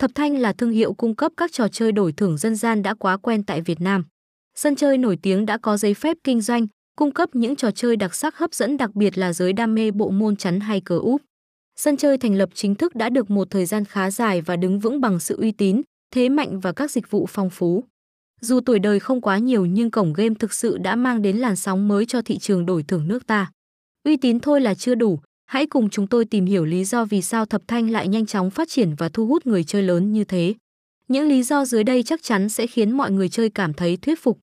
Thập Thanh là thương hiệu cung cấp các trò chơi đổi thưởng dân gian đã quá quen tại Việt Nam. Sân chơi nổi tiếng đã có giấy phép kinh doanh, cung cấp những trò chơi đặc sắc hấp dẫn đặc biệt là giới đam mê bộ môn chắn hay cờ úp. Sân chơi thành lập chính thức đã được một thời gian khá dài và đứng vững bằng sự uy tín, thế mạnh và các dịch vụ phong phú. Dù tuổi đời không quá nhiều nhưng cổng game thực sự đã mang đến làn sóng mới cho thị trường đổi thưởng nước ta. Uy tín thôi là chưa đủ, hãy cùng chúng tôi tìm hiểu lý do vì sao Thập Thanh lại nhanh chóng phát triển và thu hút người chơi lớn như thế. Những lý do dưới đây chắc chắn sẽ khiến mọi người chơi cảm thấy thuyết phục.